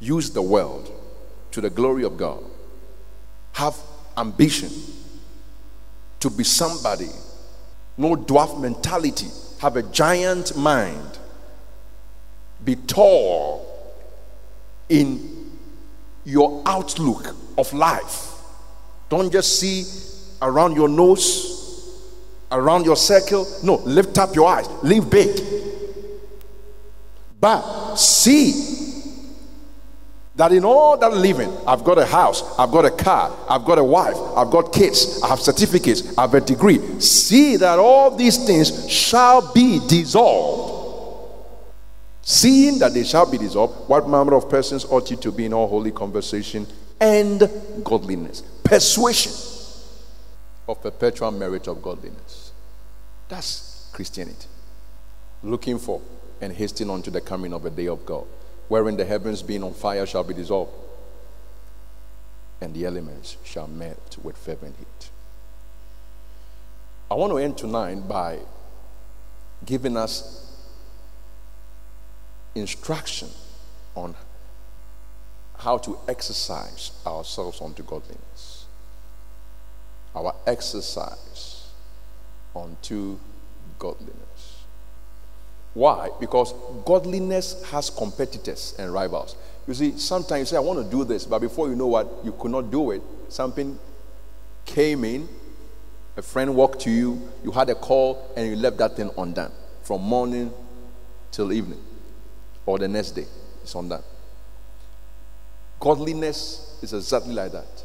use the world to the glory of God. Have ambition to be somebody, no dwarf mentality have a giant mind be tall in your outlook of life. Don't just see around your nose, around your circle. No, lift up your eyes, live big. But see that in all that living, I've got a house, I've got a car, I've got a wife, I've got kids, I have certificates, I have a degree. See that all these things shall be dissolved. Seeing that they shall be dissolved, what manner of persons ought you to be in all holy conversation and godliness? Persuasion of perpetual merit of godliness. That's Christianity. Looking for and hastening unto the coming of the day of God, wherein the heavens being on fire shall be dissolved, and the elements shall melt with fervent heat. I want to end tonight by giving us instruction on how to exercise ourselves unto godliness. Our exercise unto godliness. Why? Because godliness has competitors and rivals. You see, sometimes you say, I want to do this, but before you know what, you could not do it. Something came in, a friend walked to you, you had a call, and you left that thing undone from morning till evening or the next day. It's undone. Godliness is exactly like that.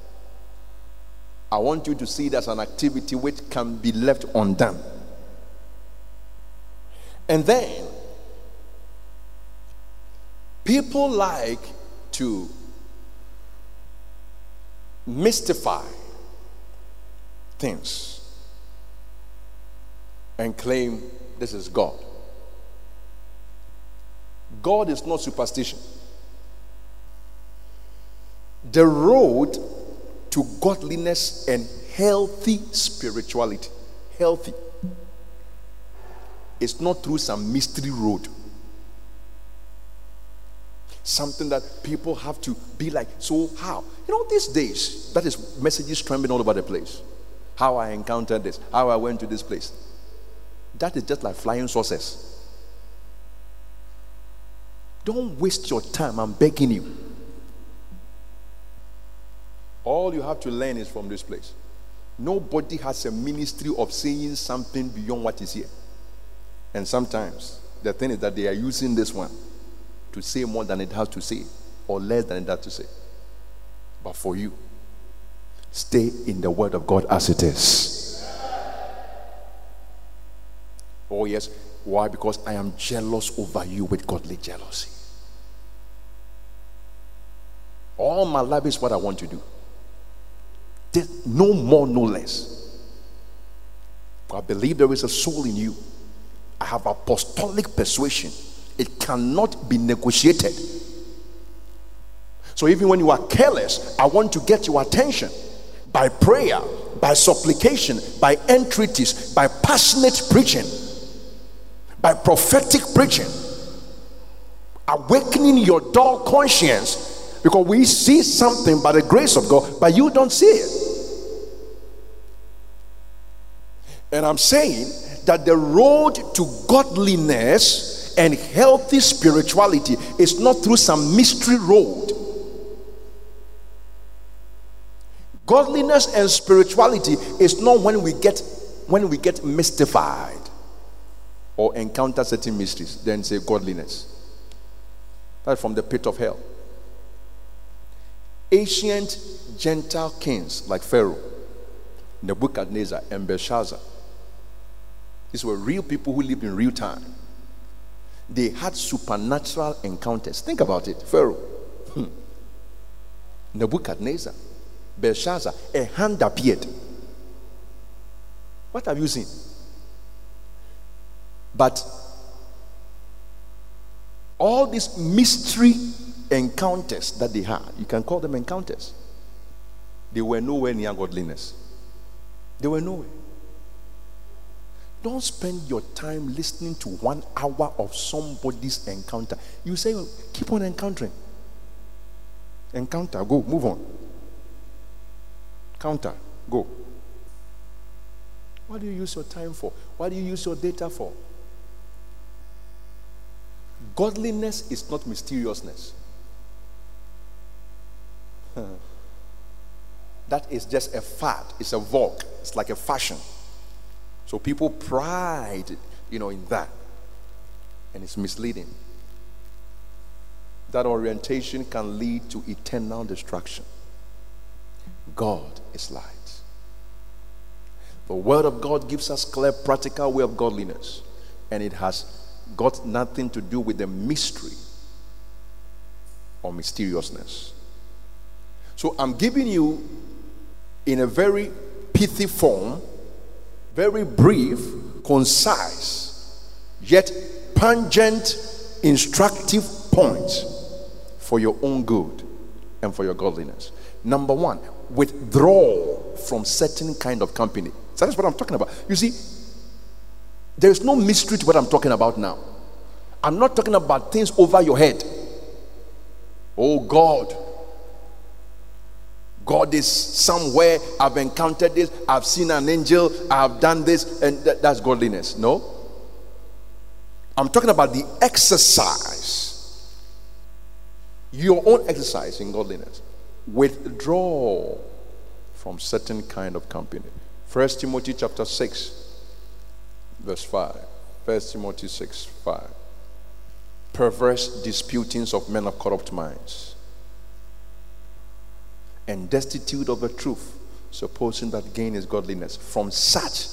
I want you to see it as an activity which can be left undone. And then, people like to mystify things and claim this is God. God is not superstition. The road to godliness and healthy spirituality, healthy is not through some mystery road. Something that people have to be like, so how? You know, these days, that is messages trembling all over the place. How I encountered this, how I went to this place. That is just like flying saucers. Don't waste your time, I'm begging you. All you have to learn is from this place. Nobody has a ministry of saying something beyond what is here. And sometimes the thing is that they are using this one to say more than it has to say or less than it has to say. But for you, stay in the word of God as it is. Oh, yes. Why? Because I am jealous over you with godly jealousy. All my life is what I want to do. There's no more, no less. I believe there is a soul in you I have apostolic persuasion. It cannot be negotiated. So even when you are careless, I want to get your attention by prayer, by supplication, by entreaties, by passionate preaching, by prophetic preaching, awakening your dull conscience because we see something by the grace of God, but you don't see it. And I'm saying that the road to godliness and healthy spirituality is not through some mystery road. Godliness and spirituality is not when we get when we get mystified or encounter certain mysteries, then say godliness. That's from the pit of hell. Ancient Gentile kings like Pharaoh, Nebuchadnezzar, and Belshazzar these were real people who lived in real time. They had supernatural encounters. Think about it. Pharaoh, hmm. Nebuchadnezzar, Belshazzar, a hand appeared. What have you seen? But all these mystery encounters that they had, you can call them encounters, they were nowhere near godliness. They were nowhere. Don't spend your time listening to one hour of somebody's encounter. You say, keep on encountering. Encounter, go, move on. Counter, go. What do you use your time for? What do you use your data for? Godliness is not mysteriousness. that is just a fad, it's a vogue, it's like a fashion. So people pride, you know, in that. And it's misleading. That orientation can lead to eternal destruction. God is light. The Word of God gives us clear, practical way of godliness, and it has got nothing to do with the mystery or mysteriousness. So I'm giving you in a very pithy form, very brief, concise, yet pungent, instructive points for your own good and for your godliness. Number one, withdraw from certain kind of company. So that's what I'm talking about. You see, there is no mystery to what I'm talking about now. I'm not talking about things over your head. Oh God, God is somewhere. I've encountered this. I've seen an angel. I've done this, and that, that's godliness. No. I'm talking about the exercise, your own exercise in godliness. Withdraw from certain kind of company. First Timothy chapter 6, verse 5. First Timothy 6, 5. Perverse disputings of men of corrupt minds and destitute of the truth, supposing that gain is godliness. From such,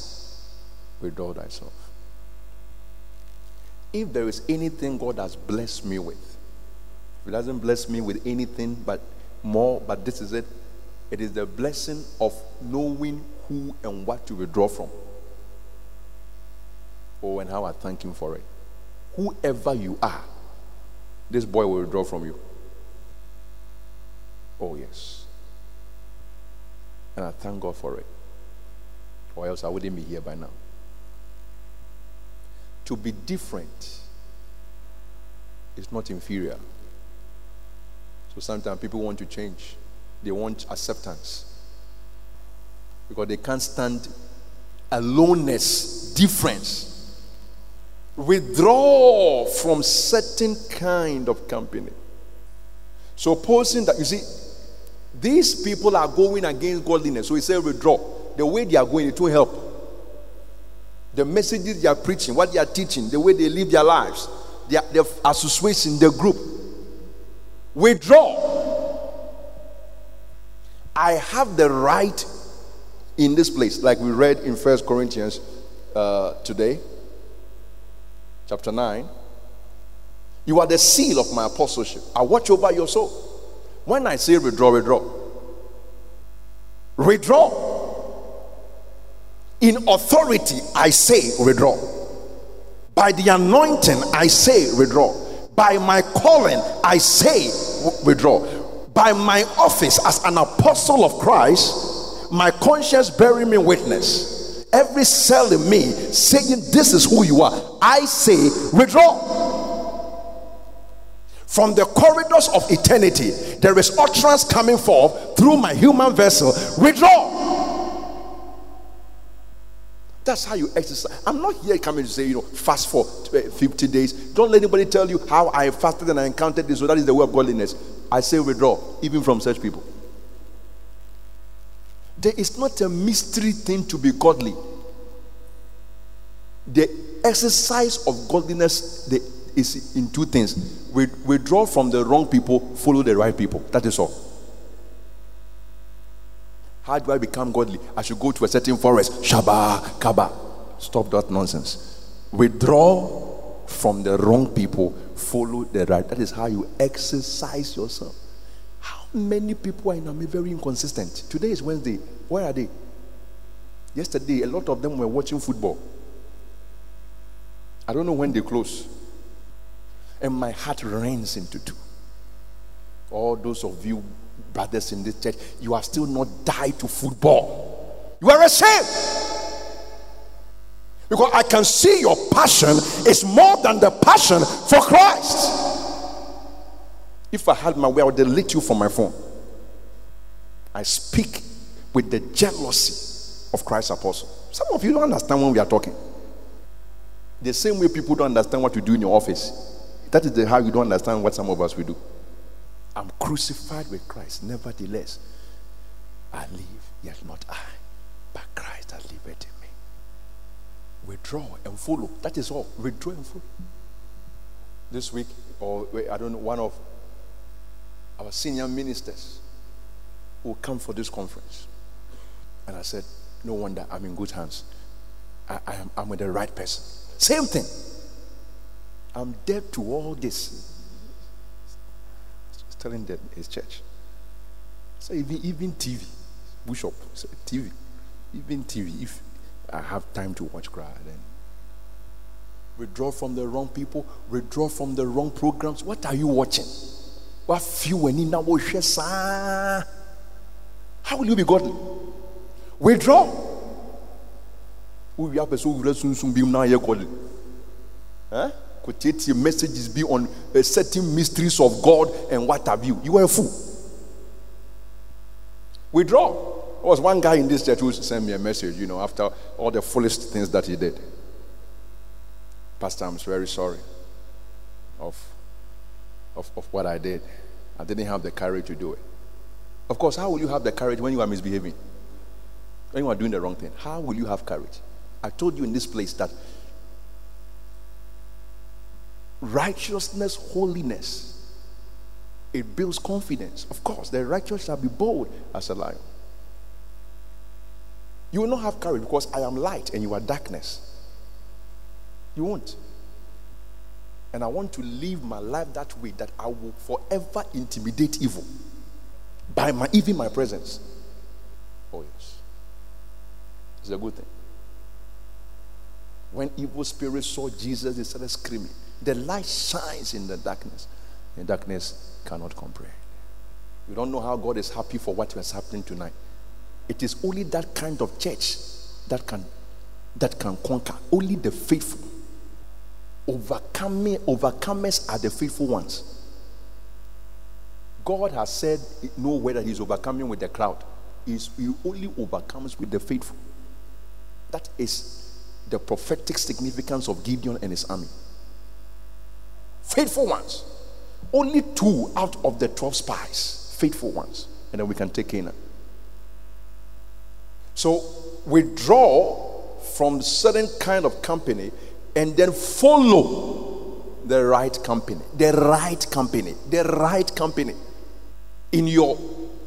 withdraw thyself. If there is anything God has blessed me with, He doesn't bless me with anything but more, but this is it, it is the blessing of knowing who and what to withdraw from. Oh, and how I thank Him for it. Whoever you are, this boy will withdraw from you. Oh, yes. And I thank God for it. Or else I wouldn't be here by now. To be different is not inferior. So sometimes people want to change, they want acceptance. Because they can't stand aloneness, difference. Withdraw from certain kind of company. Supposing that, you see, these people are going against godliness. So he said, withdraw. The way they are going, it will help. The messages they are preaching, what they are teaching, the way they live their lives, their, their association, their group. Withdraw. I have the right in this place, like we read in First Corinthians uh, today, chapter 9. You are the seal of my apostleship. I watch over your soul. When I say withdraw, withdraw. Withdraw. In authority, I say withdraw. By the anointing, I say withdraw. By my calling, I say withdraw. By my office as an apostle of Christ, my conscience bearing me witness. Every cell in me saying, This is who you are. I say withdraw. From the corridors of eternity, there is utterance coming forth through my human vessel. Withdraw. That's how you exercise. I'm not here coming to say, you know, fast for uh, 50 days. Don't let anybody tell you how I fasted and I encountered this. So that is the way of godliness. I say withdraw, even from such people. There is not a mystery thing to be godly. The exercise of godliness, is in two things. Withdraw from the wrong people, follow the right people. That is all. How do I become godly? I should go to a certain forest. Shaba, Kaba. Stop that nonsense. Withdraw from the wrong people, follow the right. That is how you exercise yourself. How many people are in Ami very inconsistent? Today is Wednesday. Where are they? Yesterday, a lot of them were watching football. I don't know when they close and my heart rends into two. All those of you brothers in this church, you are still not died to football. You are a ashamed. Because I can see your passion is more than the passion for Christ. If I had my way, I would delete you from my phone. I speak with the jealousy of Christ's apostle. Some of you don't understand when we are talking. The same way people don't understand what you do in your office That is the, how you don't understand what some of us will do. I'm crucified with Christ. Nevertheless, I live, yet not I, but Christ that liveth in me. Withdraw and follow. That is all. Withdraw and follow. This week, or I don't know, one of our senior ministers will come for this conference. And I said, No wonder I'm in good hands. I, I am, I'm with the right person. Same thing. I'm dead to all this. He's telling them his church. So even, even TV, Bishop, TV, even TV, if I have time to watch cry, then withdraw from the wrong people, withdraw from the wrong programs. What are you watching? What few and How will you be godly? Withdraw. We have a so soon be now godly. Huh? Could messages be on a certain mysteries of God and what have you? You are a fool. Withdraw. There was one guy in this church who sent me a message, you know, after all the foolish things that he did. Pastor, I'm very sorry of, of, of what I did. I didn't have the courage to do it. Of course, how will you have the courage when you are misbehaving? When you are doing the wrong thing? How will you have courage? I told you in this place that righteousness, holiness, it builds confidence. Of course, the righteous shall be bold as a lion. You will not have courage because I am light and you are darkness. You won't. And I want to live my life that way that I will forever intimidate evil by my even my presence. Oh yes. It's a good thing. When evil spirits saw Jesus, they started screaming. The light shines in the darkness. The darkness cannot comprehend. You don't know how God is happy for what is happening tonight. It is only that kind of church that can that can conquer. Only the faithful. Overcoming overcomers are the faithful ones. God has said no whether he's overcoming with the crowd. Is he only overcomes with the faithful. That is the prophetic significance of Gideon and his army. Faithful ones. Only two out of the 12 spies, faithful ones. And then we can take Canaan. So withdraw from certain kind of company and then follow the right company. The right company. The right company. In your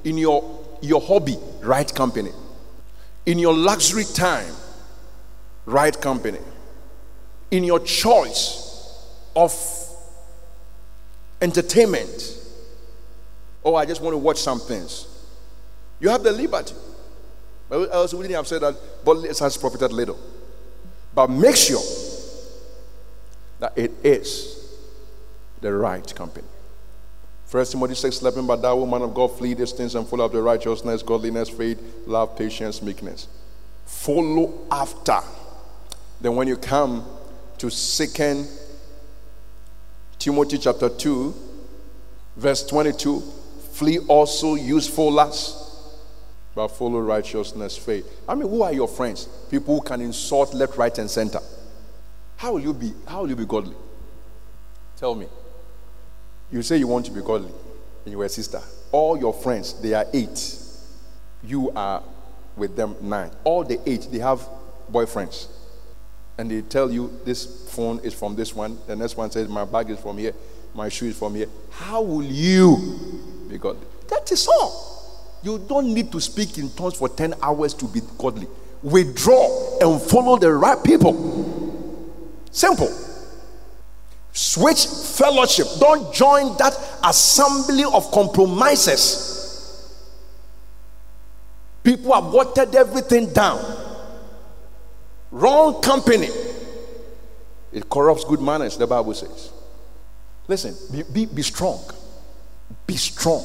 in your your hobby, right company. In your luxury time, right company. In your choice of entertainment. Oh, I just want to watch some things. You have the liberty. But else wouldn't have said that, but it has profited little. But make sure that it is the right company. First Timothy 6 11, but thou, woman of God, flee these things and follow after righteousness, godliness, faith, love, patience, meekness. Follow after. Then when you come to second Timothy chapter 2, verse 22 flee also useful lust, but follow righteousness, faith. I mean, who are your friends? People who can insult left, right, and center. How will you be? How will you be godly? Tell me. You say you want to be godly, and you are a sister. All your friends, they are eight. You are with them nine. All the eight, they have boyfriends and they tell you this phone is from this one, the next one says my bag is from here, my shoe is from here. How will you be godly? That is all. You don't need to speak in tongues for 10 hours to be godly. Withdraw and follow the right people. Simple. Switch fellowship. Don't join that assembly of compromises. People have watered everything down. Wrong company. It corrupts good manners, the Bible says. Listen, be, be, be strong. Be strong.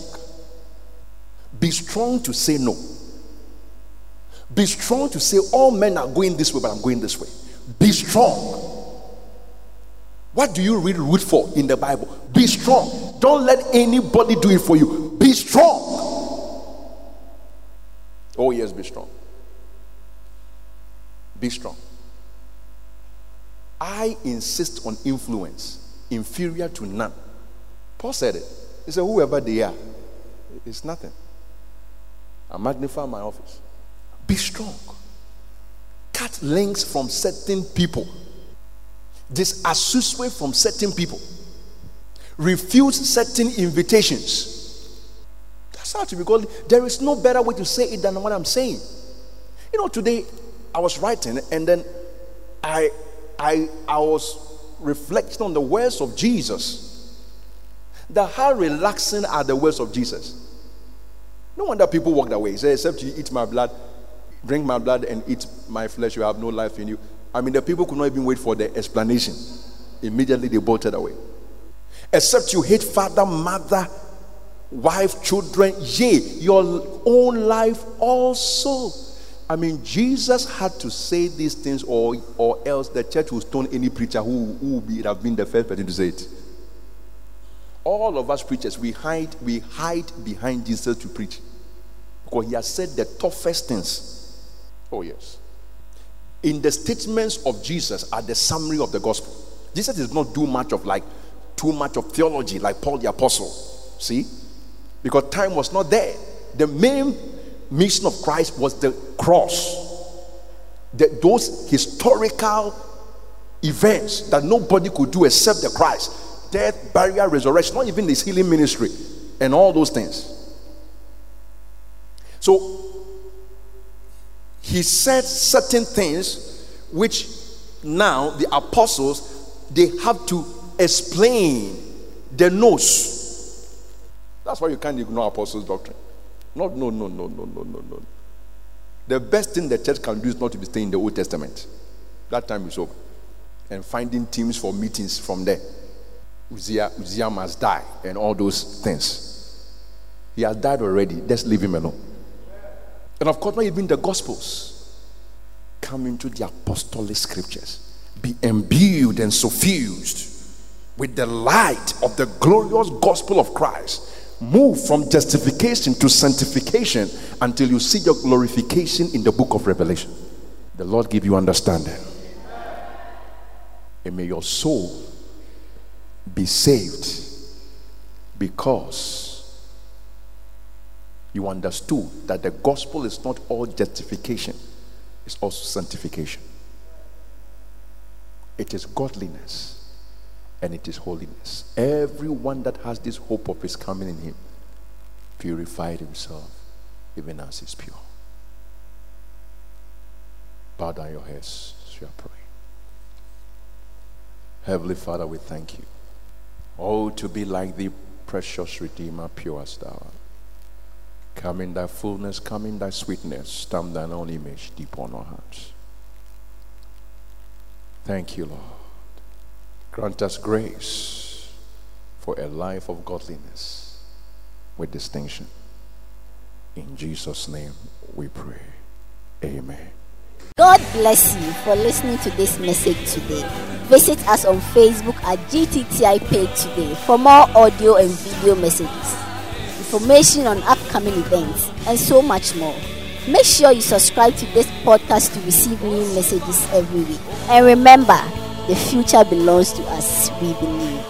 Be strong to say no. Be strong to say, all men are going this way, but I'm going this way. Be strong. What do you read root for in the Bible? Be strong. Don't let anybody do it for you. Be strong. Oh, yes, be strong. Be strong. I insist on influence. inferior to none. Paul said it. He said, Whoever they are, it's nothing. I magnify my office. Be strong. Cut links from certain people. Disassociate from certain people. Refuse certain invitations. That's how to be called. There is no better way to say it than what I'm saying. You know, today I was writing and then I I I was reflecting on the words of Jesus. That how relaxing are the words of Jesus. No wonder people walk that way. He said, except you eat my blood, drink my blood, and eat my flesh, you have no life in you. I mean, the people could not even wait for the explanation. Immediately they bolted away. Except you hate father, mother, wife, children, yea, your own life also. I mean, Jesus had to say these things, or, or else the church will stone any preacher who, who would have been the first person to say it. All of us preachers, we hide, we hide behind Jesus to preach. Because he has said the toughest things. Oh, yes. In the statements of Jesus are the summary of the gospel. Jesus does not do much of like too much of theology like Paul the Apostle. See? Because time was not there. The main mission of Christ was the cross. The, those historical events that nobody could do except the Christ death, burial, resurrection, not even his healing ministry, and all those things. So he said certain things which now the apostles they have to explain the nose. That's why you can't ignore apostles' doctrine. No, no, no, no, no, no, no, no. The best thing the church can do is not to be staying in the Old Testament. That time is over. And finding teams for meetings from there. Uzziah, Uzziah must die and all those things. He has died already. Let's leave him alone. And of course, not even the Gospels. Come into the apostolic scriptures. Be imbued and suffused with the light of the glorious gospel of Christ. Move from justification to sanctification until you see your glorification in the book of Revelation. The Lord give you understanding. And may your soul be saved because you understood that the gospel is not all justification, it's also sanctification. It is godliness and it is holiness. Everyone that has this hope of his coming in him purified himself, even as is pure. Bow down your heads as you are. Heavenly Father, we thank you. Oh, to be like the precious Redeemer, pure as thou art. Come in thy fullness, come in thy sweetness, stamp thine own image deep on our hearts. Thank you, Lord. Grant us grace for a life of godliness with distinction. In Jesus' name we pray. Amen. God bless you for listening to this message today. Visit us on Facebook at GTTI page today for more audio and video messages information on upcoming events, and so much more. Make sure you subscribe to this podcast to receive new messages every week. And remember, the future belongs to us, we believe.